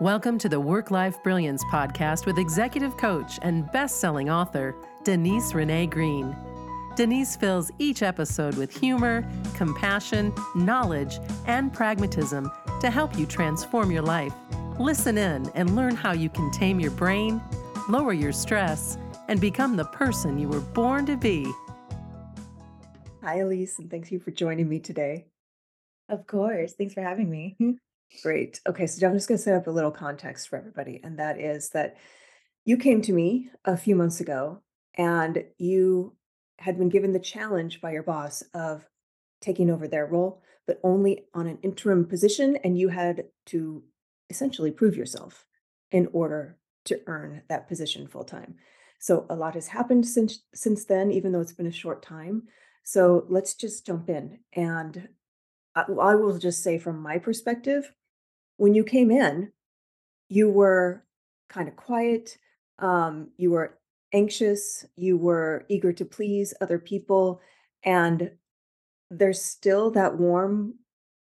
Welcome to the Work Life Brilliance podcast with executive coach and best selling author, Denise Renee Green. Denise fills each episode with humor, compassion, knowledge, and pragmatism to help you transform your life. Listen in and learn how you can tame your brain, lower your stress, and become the person you were born to be. Hi, Elise, and thank you for joining me today. Of course. Thanks for having me. Hmm. Great. Okay, so I'm just going to set up a little context for everybody, and that is that you came to me a few months ago and you had been given the challenge by your boss of taking over their role, but only on an interim position, and you had to essentially prove yourself in order to earn that position full time. So a lot has happened since since then, even though it's been a short time. So let's just jump in. And I, will just say, from my perspective, when you came in, you were kind of quiet. Um, you were anxious. You were eager to please other people. And there's still that warm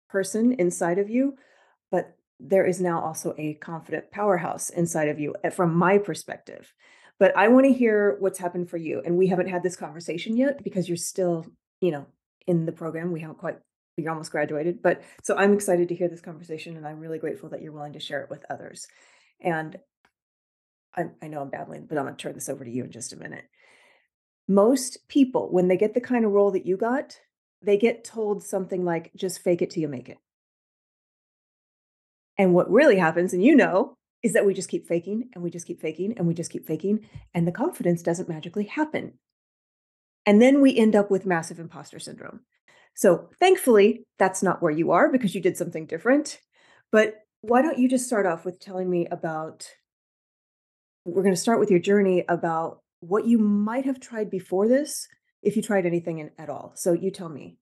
person inside of you, but there is now also a confident powerhouse inside of you eh, from my perspective. But I want to hear what's happened for you. And we haven't had this conversation yet because you're still, you know, in the program. We haven't quite you're almost graduated. But so I'm excited to hear this conversation and I'm really grateful that you're willing to share it with others. And I, I know I'm babbling, but I'm going to turn this over to you in just a minute. Most people, when they get the kind of role that you got, they get told something like, just fake it till you make it. And what really happens, and you know, is that we just keep faking and we just keep faking and we just keep faking, and the confidence doesn't magically happen. And then we end up with massive imposter syndrome. So thankfully, that's not where you are because you did something different. But why don't you just start off with telling me about? We're going to start with your journey about what you might have tried before this, if you tried anything in, at all. So you tell me.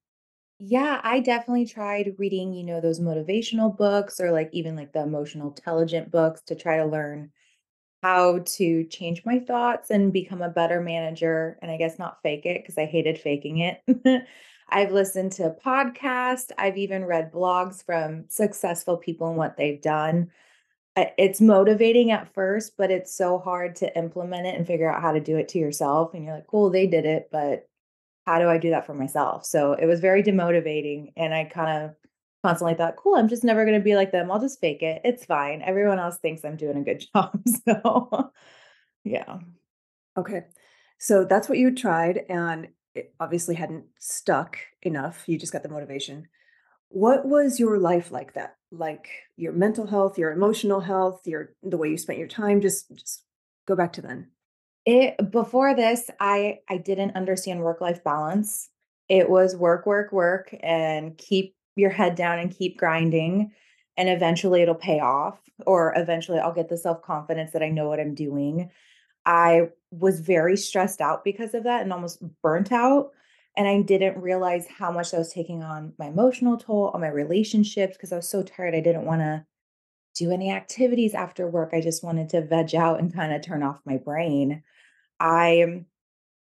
Yeah, I definitely tried reading, you know, those motivational books or like even like the emotional intelligent books to try to learn how to change my thoughts and become a better manager. And I guess not fake it because I hated faking it. I've listened to podcasts. I've even read blogs from successful people and what they've done. It's motivating at first, but it's so hard to implement it and figure out how to do it to yourself. And you're like, cool, they did it, but how do I do that for myself? So it was very demotivating. And I kind of constantly thought, cool, I'm just never going to be like them. I'll just fake it. It's fine. Everyone else thinks I'm doing a good job. So, yeah. Okay. So that's what you tried. And it obviously hadn't stuck enough. You just got the motivation. What was your life like that? Like your mental health, your emotional health, your the way you spent your time? Just just go back to then. It before this, I I didn't understand work-life balance. It was work, work, work, and keep your head down and keep grinding. And eventually it'll pay off, or eventually I'll get the self-confidence that I know what I'm doing. I was very stressed out because of that and almost burnt out. And I didn't realize how much I was taking on my emotional toll, on my relationships, because I was so tired. I didn't want to do any activities after work. I just wanted to veg out and kind of turn off my brain. I,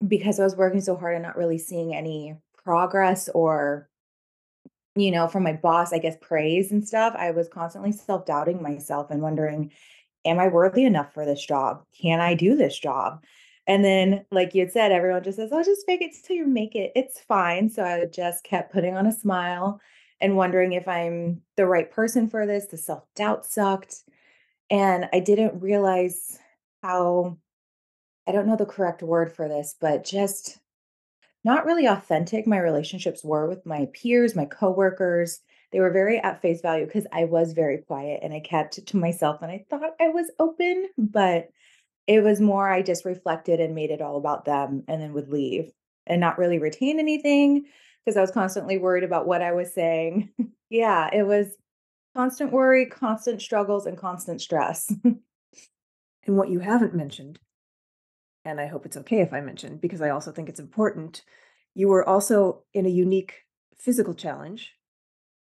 because I was working so hard and not really seeing any progress or, you know, from my boss, I guess praise and stuff, I was constantly self doubting myself and wondering, am I worthy enough for this job? Can I do this job? And then, like you had said, everyone just says, "Oh, just fake it till you make it. It's fine." So I just kept putting on a smile and wondering if I'm the right person for this. The self doubt sucked. And I didn't realize how, I don't know the correct word for this, but just not really authentic my relationships were with my peers, my coworkers. They were very at face value because I was very quiet and I kept to myself and I thought I was open, but it was more I just reflected and made it all about them and then would leave and not really retain anything because I was constantly worried about what I was saying. yeah, it was constant worry, constant struggles, and constant stress. and what you haven't mentioned, and I hope it's okay if I mention, because I also think it's important, you were also in a unique physical challenge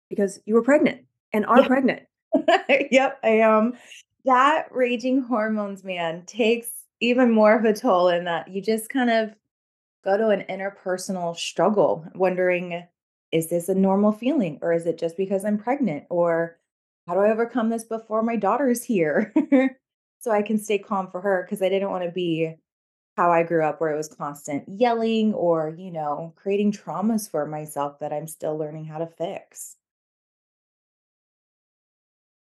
because you were pregnant and are Yeah. pregnant. Yep, I am. That raging hormones, man, takes even more of a toll in that you just kind of go to an interpersonal struggle wondering, is this a normal feeling or is it just because I'm pregnant? Or how do I overcome this before my daughter's here? so I can stay calm for her because I didn't want to be how I grew up where it was constant yelling or, you know, creating traumas for myself that I'm still learning how to fix.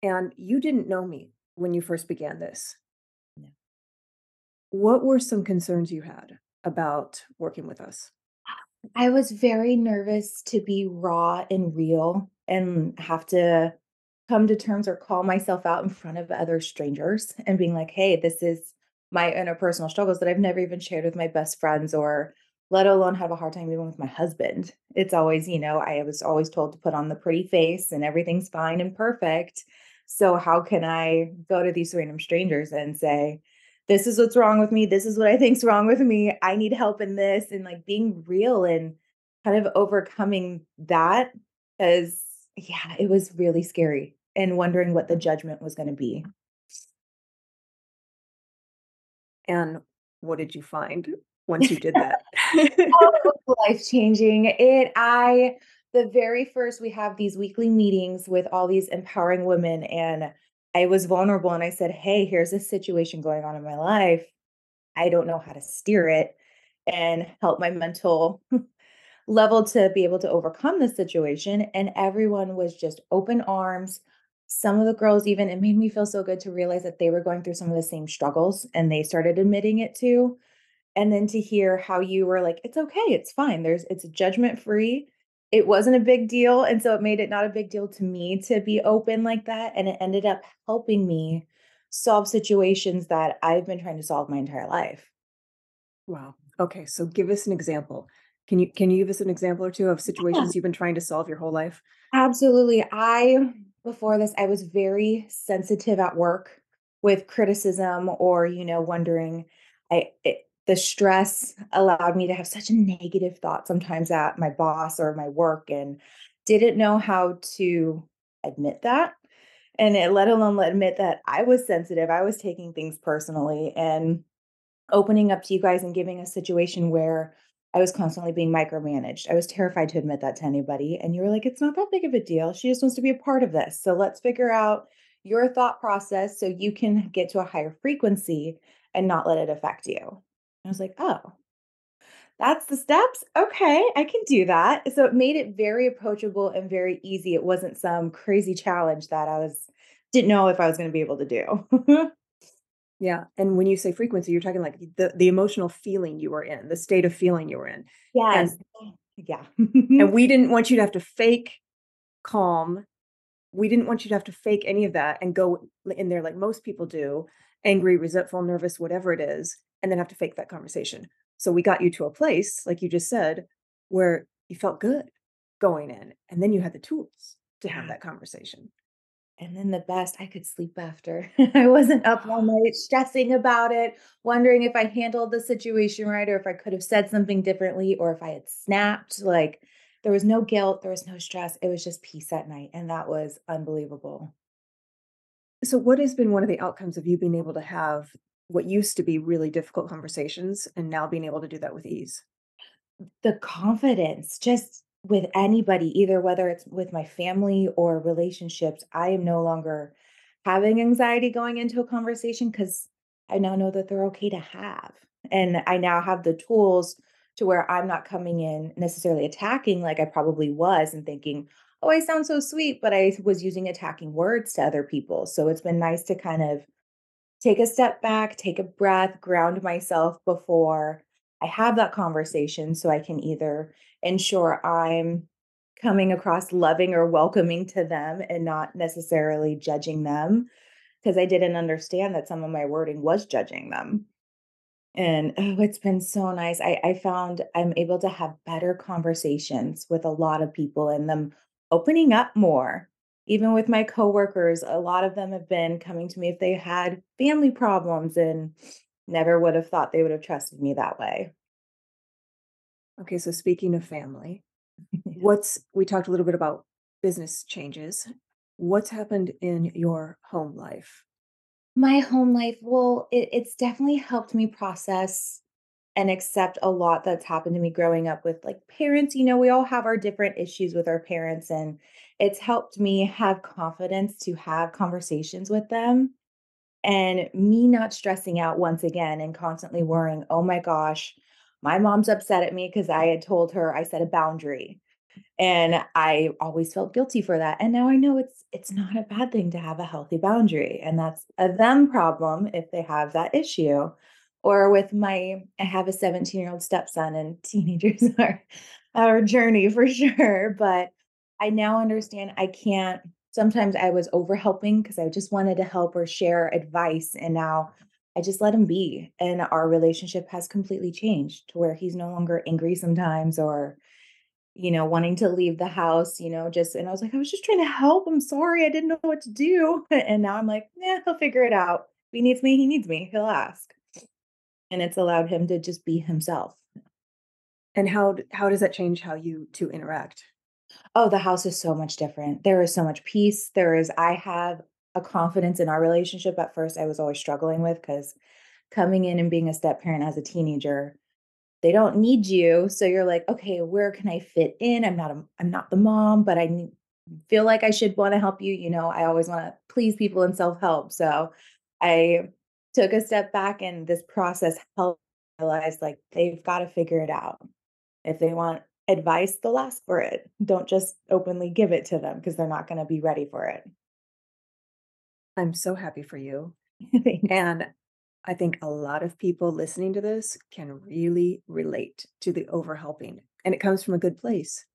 And you didn't know me when you first began this. No. What were some concerns you had about working with us? I was very nervous to be raw and real and have to come to terms or call myself out in front of other strangers and being like, hey, this is my interpersonal struggles that I've never even shared with my best friends or let alone have a hard time even with my husband. It's always, you know, I was always told to put on the pretty face and everything's fine and perfect. So how can I go to these random strangers and say, this is what's wrong with me. This is what I think's wrong with me. I need help in this and like being real and kind of overcoming that as yeah, it was really scary and wondering what the judgment was going to be. And what did you find once you did that? Oh, life changing. It I the very first we have these weekly meetings with all these empowering women and I was vulnerable and I said, "Hey, here's a situation going on in my life. I don't know how to steer it and help my mental level to be able to overcome the situation." And everyone was just open arms. Some of the girls even it made me feel so good to realize that they were going through some of the same struggles and they started admitting it too. And then to hear how you were like, "It's okay. It's fine. There's it's judgment free." It wasn't a big deal, and so it made it not a big deal to me to be open like that, and it ended up helping me solve situations that I've been trying to solve my entire life. Wow. Okay, so give us an example. Can you can you give us an example or two of Yeah, situations you've been trying to solve your whole life? absolutely. I before this, I was very sensitive at work with criticism or, you know, wondering I it, the stress allowed me to have such a negative thought sometimes at my boss or my work and didn't know how to admit that and it, let alone admit that I was sensitive. I was taking things personally and opening up to you guys and giving a situation where I was constantly being micromanaged. I was terrified to admit that to anybody. And you were like, it's not that big of a deal. She just wants to be a part of this. So let's figure out your thought process so you can get to a higher frequency and not let it affect you. I was like, oh, that's the steps. Okay, I can do that. So it made it very approachable and very easy. It wasn't some crazy challenge that I was didn't know if I was going to be able to do. Yeah, and when you say frequency, you're talking like the the emotional feeling you were in, the state of feeling you were in. And yes. Oh, yeah. and we didn't want you to have to fake calm. We didn't want you to have to fake any of that and go in there like most people do, angry, resentful, nervous, whatever it is, and then have to fake that conversation. So we got you to a place, like you just said, where you felt good going in, and then you had the tools to have that conversation. And then the best, I could sleep after. I wasn't up all night stressing about it, wondering if I handled the situation right or if I could have said something differently or if I had snapped. Like there was no guilt, there was no stress. It was just peace at night. And that was unbelievable. So, what has been one of the outcomes of you being able to have what used to be really difficult conversations and now being able to do that with ease? The confidence, just with anybody, either whether it's with my family or relationships, I am no longer having anxiety going into a conversation because I now know that they're okay to have. And I now have the tools to where I'm not coming in necessarily attacking like I probably was and thinking, oh, I sound so sweet, but I was using attacking words to other people. So it's been nice to kind of take a step back, take a breath, ground myself before I have that conversation so I can either ensure I'm coming across loving or welcoming to them and not necessarily judging them because I didn't understand that some of my wording was judging them. And oh, it's been so nice. I, I found I'm able to have better conversations with a lot of people and them opening up more. Even with my coworkers, a lot of them have been coming to me if they had family problems and never would have thought they would have trusted me that way. Okay, so speaking of family, what's we talked a little bit about business changes. What's happened in your home life? My home life, well, it, it's definitely helped me process and accept a lot that's happened to me growing up with like parents. You know, we all have our different issues with our parents, and it's helped me have confidence to have conversations with them and me not stressing out once again and constantly worrying, oh my gosh, my mom's upset at me because I had told her I set a boundary. And I always felt guilty for that. And now I know it's it's not a bad thing to have a healthy boundary. And that's a them problem if they have that issue. Or with my I have a 17-year-old stepson and teenagers are our journey for sure. But I now understand I can't sometimes I was over helping because I just wanted to help or share advice. And now I just let him be. And our relationship has completely changed to where he's no longer angry sometimes or, you know, wanting to leave the house, you know, just, and I was like, I was just trying to help. I'm sorry. I didn't know what to do. And now I'm like, yeah, he'll figure it out. If he needs me, he needs me. He'll ask. And it's allowed him to just be himself. And how how does that change how you two interact? Oh, the house is so much different. There is so much peace. There is I have a confidence in our relationship at first I was always struggling with because coming in and being a step parent as a teenager, they don't need you. So you're like, okay, where can I fit in? I'm not a, I'm not the mom, but I need, feel like I should want to help you. You know, I always want to please people and self-help. So I took a step back and this process helped realize like they've got to figure it out. If they want advice, they'll ask for it. Don't just openly give it to them because they're not going to be ready for it. I'm so happy for you. And I think a lot of people listening to this can really relate to the overhelping. And it comes from a good place,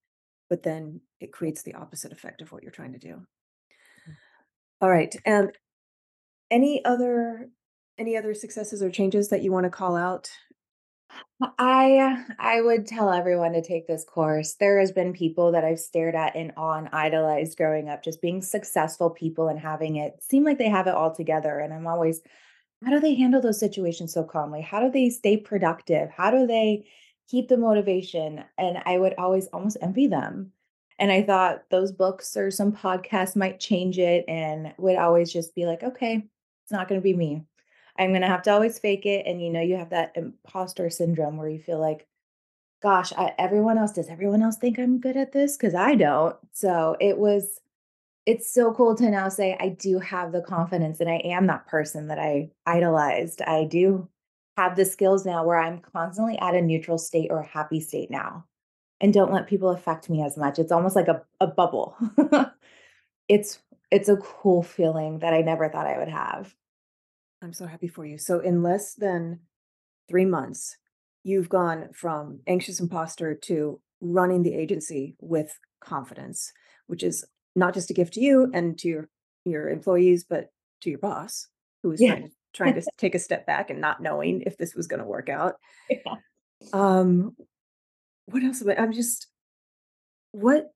but then it creates the opposite effect of what you're trying to do. Mm. All right. And any other any other successes or changes that you want to call out? I I would tell everyone to take this course. There has been people that I've stared at in awe and idolized growing up, just being successful people and having it seem like they have it all together. And I'm always, how do they handle those situations so calmly? How do they stay productive? How do they keep the motivation? And I would always almost envy them. And I thought those books or some podcasts might change it and would always just be like, okay, it's not going to be me. I'm gonna have to always fake it, and, you know, you have that imposter syndrome where you feel like, "Gosh, I everyone else does everyone else think I'm good at this? Because I don't." So, it was it's so cool to now say I do have the confidence and I am that person that I idolized. I do have the skills now where I'm constantly at a neutral state or a happy state now, and don't let people affect me as much. It's almost like a a bubble. It's it's a cool feeling that I never thought I would have. I'm so happy for you. So in less than 3 months, you've gone from anxious imposter to running the agency with confidence, which is not just a gift to you and to your your employees, but to your boss who was Yeah. trying to trying to take a step back and not knowing if this was going to work out. Yeah. Um, what else? am I- I'm just what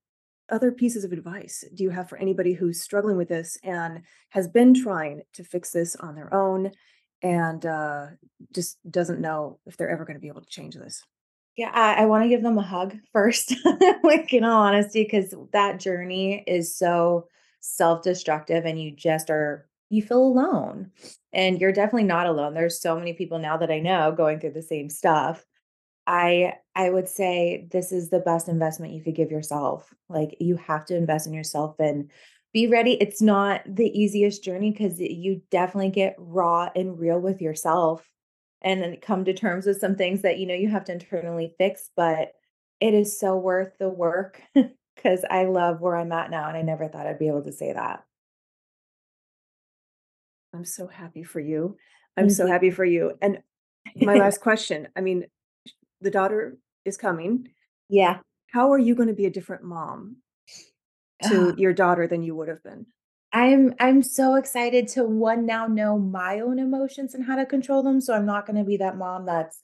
other pieces of advice do you have for anybody who's struggling with this and has been trying to fix this on their own and uh, just doesn't know if they're ever going to be able to change this? Yeah, I, I want to give them a hug first, like in all honesty, because that journey is so self-destructive and you just are, you feel alone. And you're definitely not alone. There's so many people now that I know going through the same stuff. I I would say this is the best investment you could give yourself. Like you have to invest in yourself and be ready. It's not the easiest journey because you definitely get raw and real with yourself and then come to terms with some things that you know you have to internally fix, but it is so worth the work because I love where I'm at now and I never thought I'd be able to say that. I'm so happy for you. I'm so mm-hmm. happy for you. And my last question I mean, the daughter is coming. yeah. How are you going to be a different mom to your daughter than you would have been? I'm I'm so excited to one now know my own emotions and how to control them. So I'm not going to be that mom that's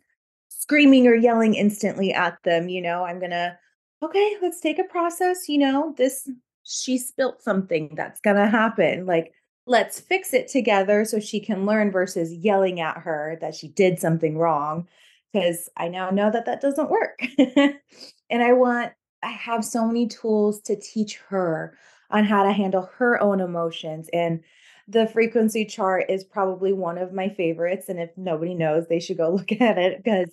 screaming or yelling instantly at them, you know. I'm going to okay, let's take a process, you know. This she spilt something that's going to happen. Like let's fix it together so she can learn versus yelling at her that she did something wrong because I now know that that doesn't work. and I want I have so many tools to teach her on how to handle her own emotions. And the frequency chart is probably one of my favorites. And if nobody knows, they should go look at it because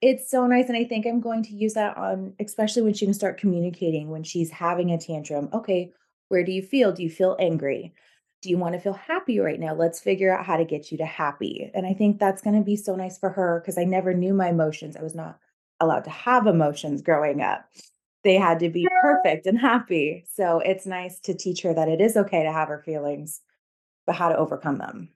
It's so nice, and I think I'm going to use that on especially when she can start communicating when she's having a tantrum. "Okay, where do you feel? Do you feel angry? Do you wanna feel happy right now? Let's figure out how to get you to happy." And I think that's gonna be so nice for her because I never knew my emotions. I was not allowed to have emotions growing up. They had to be perfect and happy. So it's nice to teach her that it is okay to have her feelings, but how to overcome them.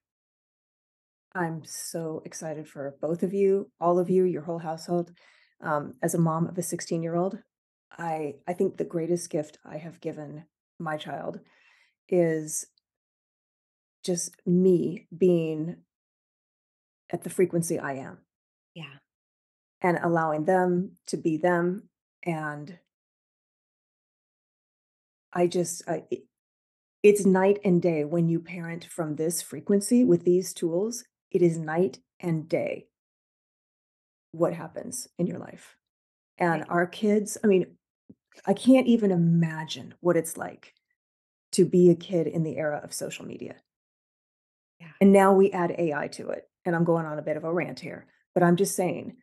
I'm so excited for both of you, all of you, your whole household. Um, as a mom of a 16-year-old, I I think the greatest gift I have given my child is just me being at the frequency I am Yeah. and allowing them to be them, and I just I it it's night and day when you parent from this frequency with these tools, it is night and day what happens in your life. And Right. our kids, I mean, I can't even imagine what it's like to be a kid in the era of social media. Yeah. And now we add AI to it, and I'm going on a bit of a rant here, but I'm just saying,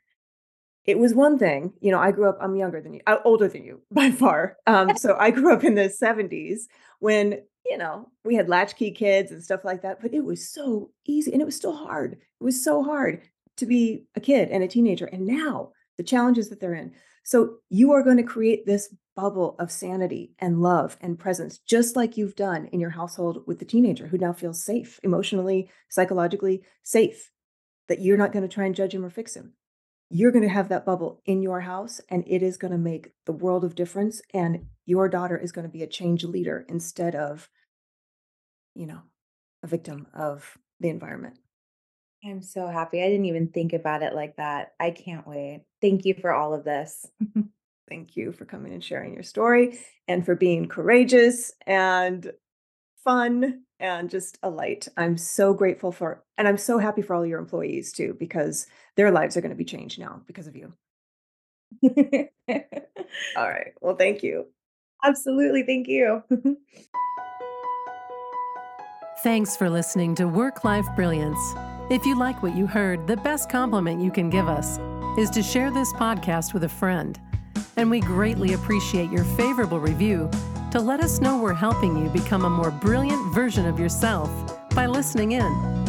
it was one thing, you know, I grew up I'm younger than you uh, older than you by far. Um, so I grew up in the '70s when, you know, we had latchkey kids and stuff like that, but it was so easy and it was still hard. It was so hard to be a kid and a teenager, and now the challenges that they're in. So you are gonna create this bubble of sanity and love and presence just like you've done in your household with the teenager who now feels safe, emotionally, psychologically safe, that you're not gonna try and judge him or fix him. You're gonna have that bubble in your house, and it is gonna make the world of difference, and your daughter is gonna be a change leader instead of you know, a victim of the environment. I'm so happy. I didn't even think about it like that. I can't wait. Thank you for all of this. Thank you for coming and sharing your story, and for being courageous, and fun, and just a light. I'm so grateful for and I'm so happy for all your employees too, because their lives are gonna be changed now because of you. Alright, well, thank you. Absolutely, thank you. Thanks for listening to Work Life Brilliance. If you like what you heard, the best compliment you can give us is to share this podcast with a friend. And we greatly appreciate your favorable review to let us know we're helping you become a more brilliant version of yourself by listening in.